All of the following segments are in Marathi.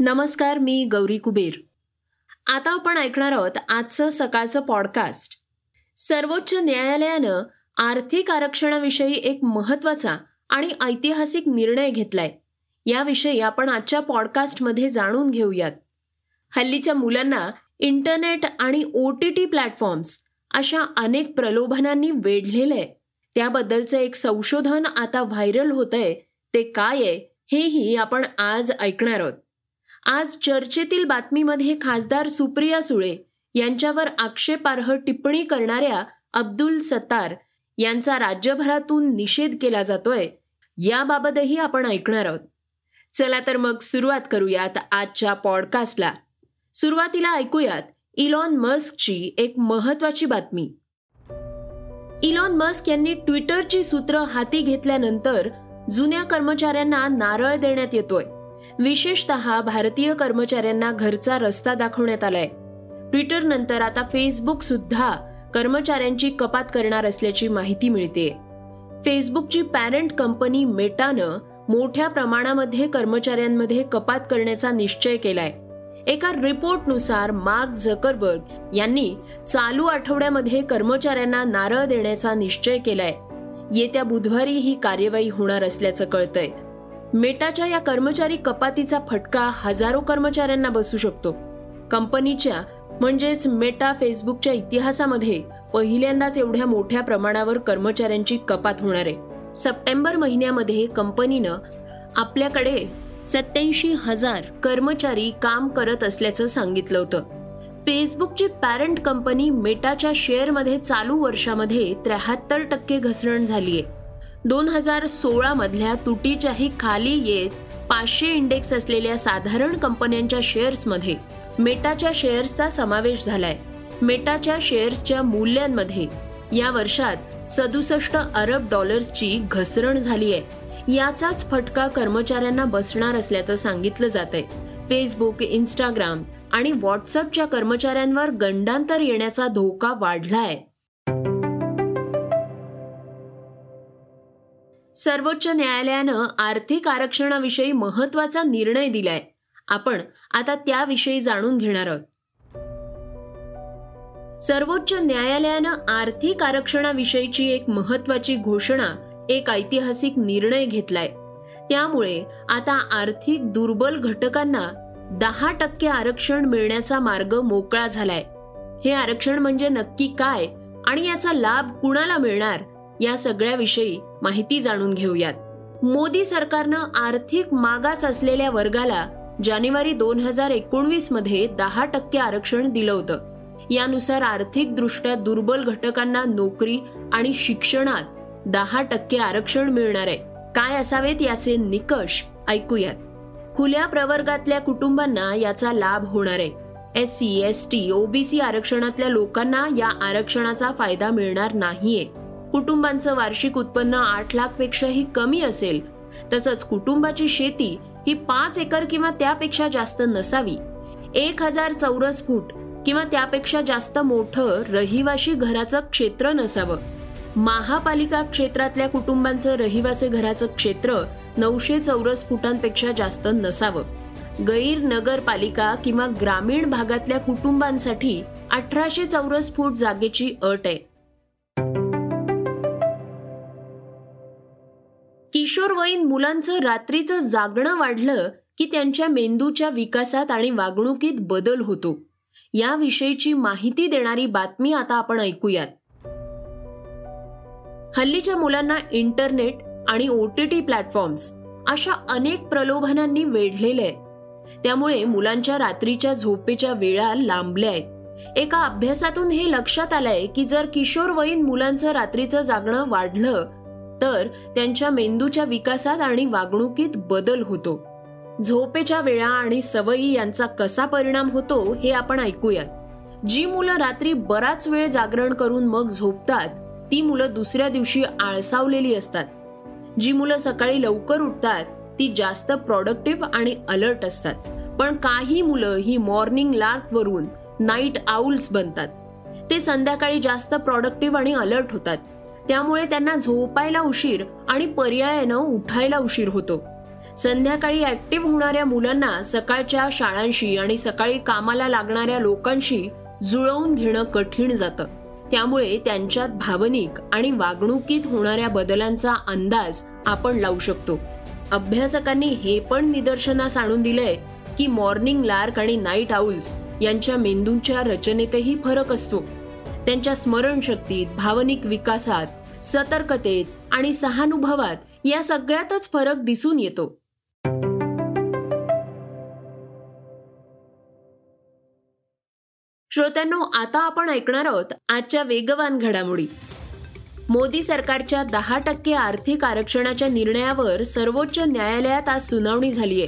नमस्कार मी गौरी कुबेर. आता आपण ऐकणार आहोत आजचं सकाळचं पॉडकास्ट सर्वोच्च न्यायालयानं आर्थिक आरक्षणाविषयी एक महत्त्वाचा आणि ऐतिहासिक निर्णय घेतलाय. याविषयी आपण आजच्या पॉडकास्टमध्ये जाणून घेऊयात. हल्लीच्या मुलांना इंटरनेट आणि ओ टी टी प्लॅटफॉर्म्स अशा अनेक प्रलोभनांनी वेढलेलं आहे त्याबद्दलचं एक संशोधन आता व्हायरल होतंय ते काय आहे हेही आपण आज ऐकणार आहोत. आज चर्चेतील बातमीमध्ये खासदार सुप्रिया सुळे यांच्यावर आक्षेपार्ह टिप्पणी करणाऱ्या अब्दुल सत्तार यांचा राज्यभरातून निषेध केला जातोय. याबाबतही आपण ऐकणार आहोत. चला तर मग सुरुवात करूयात आजच्या पॉडकास्टला. सुरुवातीला ऐकूयात इलॉन मस्कची एक महत्वाची बातमी. इलॉन मस्क यांनी ट्विटरची सूत्र हाती घेतल्यानंतर जुन्या कर्मचाऱ्यांना नारळ देण्यात येतोय. विशेषतः भारतीय कर्मचाऱ्यांना घरचा रस्ता दाखवण्यात आलाय. ट्विटर नंतर आता फेसबुक सुद्धा कर्मचाऱ्यांची कपात करणार असल्याची माहिती मिळते. फेसबुकची पॅरेंट कंपनी मेटानं मोठ्या प्रमाणामध्ये कर्मचाऱ्यांमध्ये कपात करण्याचा निश्चय केलाय. एका रिपोर्टनुसार मार्क झकरबर्ग यांनी चालू आठवड्यामध्ये कर्मचाऱ्यांना नारळ देण्याचा निश्चय केलाय. येत्या बुधवारी ही कार्यवाही होणार असल्याचं कळतंय. मेटाच्या या कर्मचारी कपातीचा फटका हजारो कर्मचाऱ्यांना बसू शकतो. कंपनीच्या म्हणजेच मेटा फेसबुकच्या इतिहासामध्ये पहिल्यांदाच एवढ्या मोठ्या प्रमाणावर कर्मचाऱ्यांची कपात होणार आहे. सप्टेंबर महिन्यामध्ये कंपनीनं आपल्याकडे सत्याऐंशी हजार कर्मचारी काम करत असल्याचं सांगितलं होतं. फेसबुकची पॅरेंट कंपनी मेटाच्या शेअरमध्ये चालू वर्षामध्ये त्र्याहत्तर टक्के घसरण झालीय. दोन हजार सोळामधल्या तुटीच्याही खाली येत पाचशे इंडेक्स असलेल्या साधारण कंपन्यांच्या शेअर्समध्ये मेटाच्या शेअर्सचा समावेश झालाय. मेटाच्या शेअर्सच्या मूल्यांमध्ये या वर्षात सदुसष्ट अरब डॉलर्सची घसरण झाली आहे. याचाच फटका कर्मचाऱ्यांना बसणार असल्याचं सांगितलं जात आहे फेसबुक इंस्टाग्राम आणि व्हॉट्सअपच्या कर्मचाऱ्यांवर गंडांतर येण्याचा धोका वाढला आहे सर्वोच्च न्यायालयानं आर्थिक आरक्षणाविषयी महत्त्वाचा निर्णय दिलाय. आपण आता त्याविषयी जाणून घेणार आहोत. सर्वोच्च न्यायालयानं आर्थिक आरक्षणाविषयीची एक महत्वाची घोषणा एक ऐतिहासिक निर्णय घेतलाय. त्यामुळे आता आर्थिक दुर्बल घटकांना दहा टक्के आरक्षण मिळण्याचा मार्ग मोकळा झालाय. हे आरक्षण म्हणजे नक्की काय आणि याचा लाभ कुणाला मिळणार या सगळ्याविषयी माहिती जाणून घेऊयात. मोदी सरकारनं आर्थिक मागास असलेल्या वर्गाला जानेवारी दोन हजार एकोणवीसमध्ये दहा टक्के आरक्षण दिलं होतं. यानुसार आर्थिकदृष्ट्या दुर्बल घटकांना नोकरी आणि शिक्षणात दहा टक्के आरक्षण मिळणार आहे. काय असावेत याचे निकष ऐकूयात. खुल्या प्रवर्गातल्या कुटुंबांना याचा लाभ होणार आहे. S C S T OBC आरक्षणातल्या लोकांना या आरक्षणाचा फायदा मिळणार नाहीये. कुटुंबांचं वार्षिक उत्पन्न आठ लाख पेक्षाही कमी असेल. तसंच कुटुंबाची शेती ही पाच एकर किंवा त्यापेक्षा जास्त नसावी. एक हजार चौरस फूट किंवा त्यापेक्षा जास्त मोठं रहिवाशी घराचं क्षेत्र नसावं. महापालिका क्षेत्रातल्या कुटुंबांचं रहिवासी घराचं क्षेत्र नऊशे चौरस फुटांपेक्षा जास्त नसावं. गैर नगरपालिका किंवा ग्रामीण भागातल्या कुटुंबांसाठी अठराशे चौरस फूट जागेची अट आहे. किशोरवयीन मुलांचं रात्रीचं जागणं वाढलं की त्यांच्या मेंदूच्या विकासात आणि वागणुकीत बदल होतो. याविषयीची माहिती देणारी बातमी आता आपण ऐकूयात. हल्लीच्या मुलांना इंटरनेट आणि ओ टी टी प्लॅटफॉर्म्स अशा अनेक प्रलोभनांनी वेढलेले आहे. त्यामुळे मुलांच्या रात्रीच्या झोपेच्या वेळा लांबल्या आहेत. एका अभ्यासातून हे लक्षात आलंय की जर किशोरवयीन मुलांचं रात्रीचं जागणं वाढलं तर त्यांच्या मेंदूच्या विकासात आणि वागणुकीत बदल होतो. झोपेच्या वेळा आणि सवयी यांचा कसा परिणाम होतो हे आपण ऐकूयात. जी मुलं रात्री बराच वेळ जागरण करून मग झोपतात ती मुलं दुसऱ्या दिवशी आळसावलेली असतात. जी मुलं सकाळी लवकर उठतात ती जास्त प्रॉडक्टिव्ह आणि अलर्ट असतात. पण काही मुलं ही मॉर्निंग लार्क वरून नाईट आउल्स बनतात. ते संध्याकाळी जास्त प्रॉडक्टिव्ह आणि अलर्ट होतात. त्यामुळे त्यांना झोपायला उशीर आणि पर्यायानं उठायला उशीर होतो. संध्याकाळी ऍक्टिव्ह होणाऱ्या मुलांना सकाळच्या शाळांशी आणि सकाळी कामाला लागणाऱ्या लोकांशी जुळवून घेणं कठीण जातं. त्यामुळे त्यांच्यात भावनिक आणि वागणुकीत होणाऱ्या बदलांचा अंदाज आपण लावू शकतो. अभ्यासकांनी हे पण निदर्शनास आणून दिलंय की मॉर्निंग लार्क आणि नाईट आउल्स यांच्या मेंदूंच्या रचनेतही फरक असतो. त्यांच्या स्मरणशक्तीत भावनिक विकासात सतर्कतेत आणि सहानुभवात या सगळ्यातच फरक दिसून येतो. श्रोत्यांनो आता आपण ऐकणार आहोत आजच्या वेगवान घडामोडी. मोदी सरकारच्या दहा टक्के आर्थिक आरक्षणाच्या निर्णयावर सर्वोच्च न्यायालयात आज सुनावणी झालीय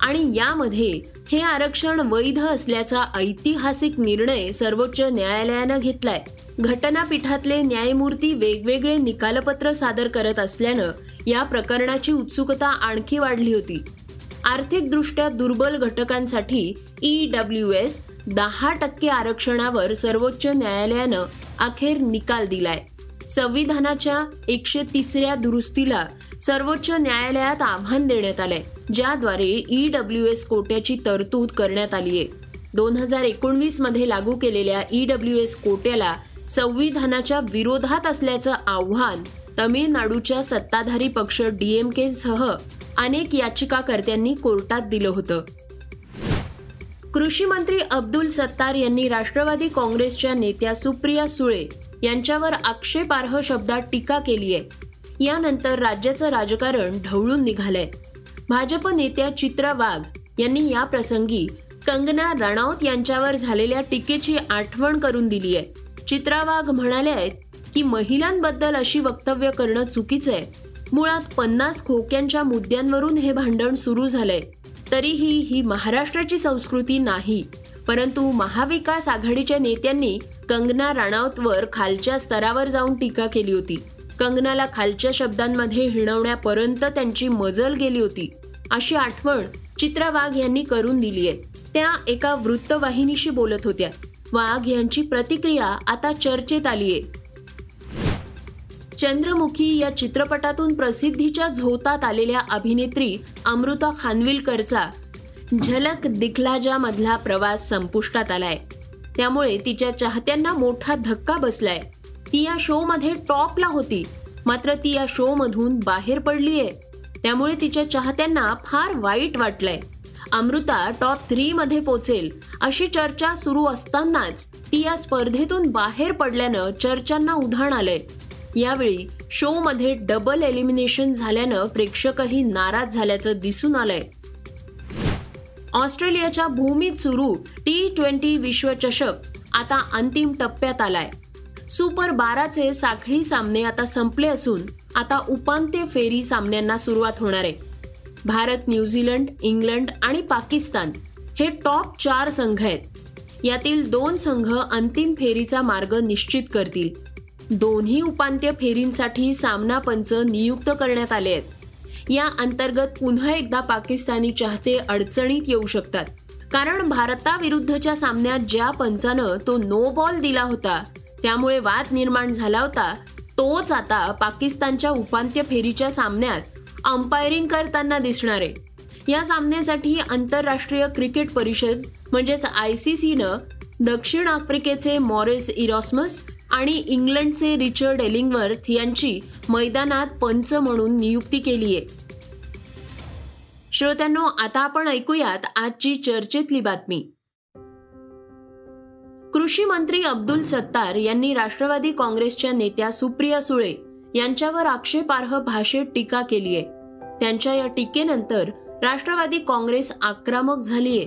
आणि यामध्ये हे आरक्षण वैध असल्याचा ऐतिहासिक निर्णय सर्वोच्च न्यायालयानं घेतलाय. घटनापीठातले न्यायमूर्ती वेगवेगळे निकालपत्र सादर करत असल्यानं या प्रकरणाची उत्सुकता आणखी वाढली होती. आर्थिकदृष्ट्या दुर्बल घटकांसाठी ई डब्ल्यू एस दहा टक्के आरक्षणावर सर्वोच्च न्यायालयानं अखेर निकाल दिलाय. संविधानाच्या एकशे तिसऱ्या दुरुस्तीला सर्वोच्च न्यायालयात आव्हान देण्यात आलंय. ज्याद्वारे ई डब्ल्यू एस कोट्याची तरतूद करण्यात आली आहे. दोन हजार एकोणवीसमध्ये लागू केलेल्या ई डब्ल्यू एस कोट्याला संविधानाच्या विरोधात असल्याचं आव्हान तमिळनाडूच्या सत्ताधारी पक्ष डीएमके सह अनेक याचिकाकर्त्यांनी कोर्टात दिलं होतं. कृषी मंत्री अब्दुल सत्तार यांनी राष्ट्रवादी काँग्रेसच्या नेत्या सुप्रिया सुळे यांच्यावर आक्षेपार्ह शब्दात टीका केली आहे. यानंतर राज्याचं राजकारण ढवळून निघालंय. भाजप नेत्या चित्रा वाघ यांनी या प्रसंगी कंगना रनौत यांच्यावर झालेल्या टीकेची आठवण करून दिली आहे. चित्रा वाघ म्हणाल्या आहेत की महिलांबद्दल अशी वक्तव्य करणं चुकीचं आहे. मुळात पन्नास खोक्यांच्या मुद्द्यांवरून हे भांडण सुरू झालंय. तरीही ही महाराष्ट्राची संस्कृती नाही. परंतु महाविकास आघाडीच्या नेत्यांनी कंगना राणावतवर खालच्या स्तरावर जाऊन टीका केली होती. कंगनाला खालच्या शब्दांमध्ये हिणवण्यापर्यंत त्यांची मजल गेली होती. अशी आठवण चित्रा वाघ यांनी करून दिली आहे. त्या एका वृत्तवाहिनीशी बोलत होत्या. वाघ यांची प्रतिक्रिया आता चर्चेत आली आहे. चंद्रमुखी या चित्रपटातून प्रसिद्धीच्या झोतात आलेल्या अभिनेत्री अमृता खानविलकरचा झलक दिखलाजा मधला प्रवास संपुष्टात आलाय. त्यामुळे तिच्या चाहत्यांना मोठा धक्का बसलाय. ती या शो मध्ये टॉपला होती. मात्र ती या शो मधून बाहेर पडलीये. त्यामुळे तिच्या चाहत्यांना फार वाईट वाटलंय. अमृता टॉप थ्री मध्ये पोचेल अशी चर्चा सुरू असतानाच ती या स्पर्धेतून बाहेर पडल्यानं चर्चांना उधाण आलंय. यावेळी शो मध्ये डबल एलिमिनेशन झाल्यानं प्रेक्षकही नाराज झाल्याचं दिसून आलंय. ऑस्ट्रेलियाच्या भूमीत सुरू टी ट्वेंटी विश्वचषक आता अंतिम टप्प्यात आलाय. सुपर बाराचे साखळी सामने आता संपले असून आता उपांत्य फेरी सामन्यांना सुरुवात होणार आहे. भारत न्यूझीलंड इंग्लंड आणि पाकिस्तान हे टॉप चार संघ आहेत. यातील दोन संघ अंतिम फेरीचा मार्ग निश्चित करतील. दोन्ही उपांत्य फेरींसाठी सामना पंच नियुक्त करण्यात आले आहेत. या अंतर्गत पुन्हा एकदा पाकिस्तानी चाहते अडचणीत येऊ शकतात. कारण भारताविरुद्धच्या सामन्यात ज्या पंचानं तो नो बॉल दिला होता त्यामुळे वाद निर्माण झाला होता. तोच आता पाकिस्तानच्या उपांत्य फेरीच्या सामन्यात अंपायरिंग करताना दिसणार आहे. या सामन्यासाठी आंतरराष्ट्रीय क्रिकेट परिषद म्हणजेच आय सी सीनं दक्षिण आफ्रिकेचे मॉरिस इरॉस्मस आणि इंग्लंडचे रिचर्ड एलिंगवर्थ यांची मैदानात पंच म्हणून नियुक्ती केली आहे. श्रोत्यांनो आता आपण ऐकूयात आजची चर्चेतली बातमी. कृषी मंत्री अब्दुल सत्तार यांनी राष्ट्रवादी काँग्रेसच्या नेत्या सुप्रिया सुळे यांच्यावर आक्षेपार्ह भाषेत टीका केली आहे. त्यांच्या या टीकेनंतर राष्ट्रवादी काँग्रेस आक्रमक झालीय.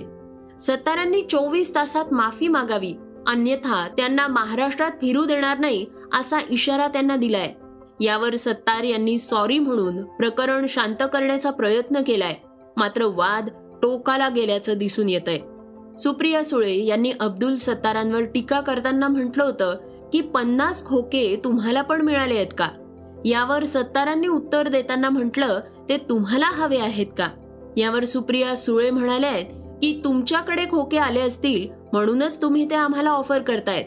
सत्तारांनी चोवीस तासात माफी मागावी अन्यथा त्यांना महाराष्ट्रात फिरू देणार नाही असा इशारा त्यांना दिलाय. यावर सत्तार यांनी सॉरी म्हणून प्रकरण शांत करण्याचा प्रयत्न केलाय. मात्र वाद टोकाला गेल्याचं दिसून येत आहे सुप्रिया सुळे यांनी अब्दुल सत्तारांवर टीका करताना म्हटलं होतं की पन्नास खोके तुम्हाला पण मिळाले आहेत का? यावर सत्तारांनी उत्तर देताना म्हटलं ते तुम्हाला हवे आहेत का? यावर सुप्रिया सुळे म्हणाल्या आहेत की तुमच्याकडे खोके आले असतील म्हणूनच तुम्ही ते आम्हाला ऑफर करतायत.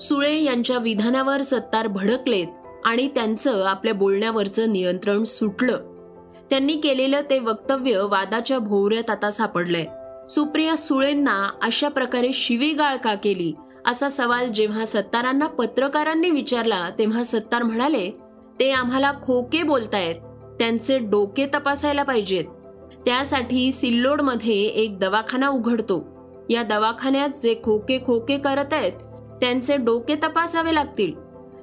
सुळे यांच्या विधानावर सत्तार भडकलेत आणि त्यांचं आपल्या बोलण्यावरचं नियंत्रण सुटलं. त्यांनी केलेलं ते वक्तव्य वादाच्या भोवऱ्यात आता सापडलंय. सुप्रिया सुळेंना अशा प्रकारे शिवीगाळ का केली? असा सवाल जेव्हा सत्तारांना पत्रकारांनी विचारला तेव्हा सत्तार म्हणाले ते आम्हाला खोके बोलतायत. त्यांचे डोके तपासायला पाहिजेत. त्यासाठी सिल्लोडमध्ये एक दवाखाना उघडतो. या दवाखान्यात जे खोके खोके करत आहेत त्यांचे डोके तपासावे लागतील.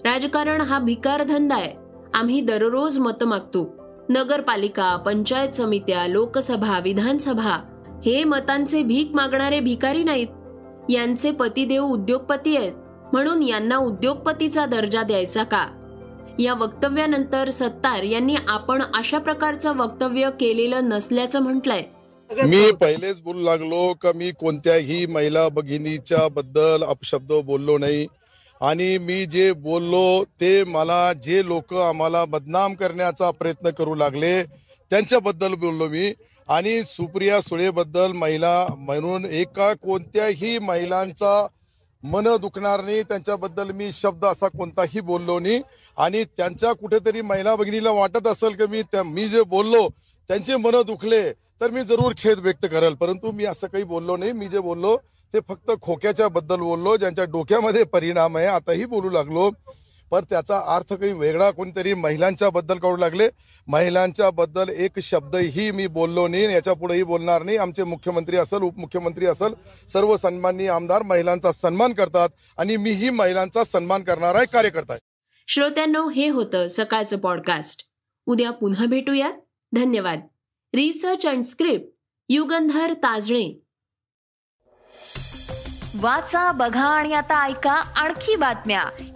राजकारण हा भिकार धंदा आहे. आम्ही दररोज मत मागतो. नगरपालिका पंचायत समित्या लोकसभा विधानसभा हे मतांचे भीक मागणारे भिकारी नाहीत. यांचे पतिदेव उद्योगपती आहेत. म्हणून यांना उद्योगपतीचा दर्जा द्यायचा का? या वक्तव्यानंतर सत्तार यांनी आपण अशा प्रकारचं वक्तव्य केलेलं नसल्याचं म्हटलंय. मी पहिलेच बोलू लागलो का मी कोणत्याही महिला भगिनीच्या बद्दल अपशब्द बोललो नाही. आणि मी जे बोललो ते मला जे लोक आम्हाला बदनाम करण्याचा प्रयत्न करू लागले त्यांच्याबद्दल बोललो मी. आणि सुप्रिया सुळेबद्दल महिला म्हणून एका कोणत्याही महिलांचा मन दुखणार नाही. त्यांच्याबद्दल मी शब्द असा कोणताही बोललो नाही. आणि त्यांच्या कुठेतरी महिला भगिनीला वाटत असेल की मी त्या मी जे बोललो त्यांचे मन दुखले तर मी जरूर खेद व्यक्त करेल. परंतु मी असं काही बोललो नाही. मी जे बोललो ते फक्त खोक्याच्या बद्दल बोललो ज्यांच्या डोक्यामध्ये परिणाम आहे आताही बोलू लागलो. पण त्याचा अर्थ काही वेगळा. कोणतरी महिलांच्या बद्दल करू लागले. महिलांच्या बद्दल एक शब्दही मी बोललो नाही याच्या पुढेही बोलणार नाही. आमचे मुख्यमंत्री असेल उपमुख्यमंत्री असेल सर्व सन्माननीय आमदार महिलांचा सन्मान करतात आणि मीही महिलांचा सन्मान करणारा एक कार्यकर्ता आहे. श्रोत्यांनो हे होतं सकाळचं पॉडकास्ट उद्या पुन्हा भेटूयात. धन्यवाद. Research and script Yugandhar Tajane. वाचा बघा आणि आता ऐका आणखी बातम्या.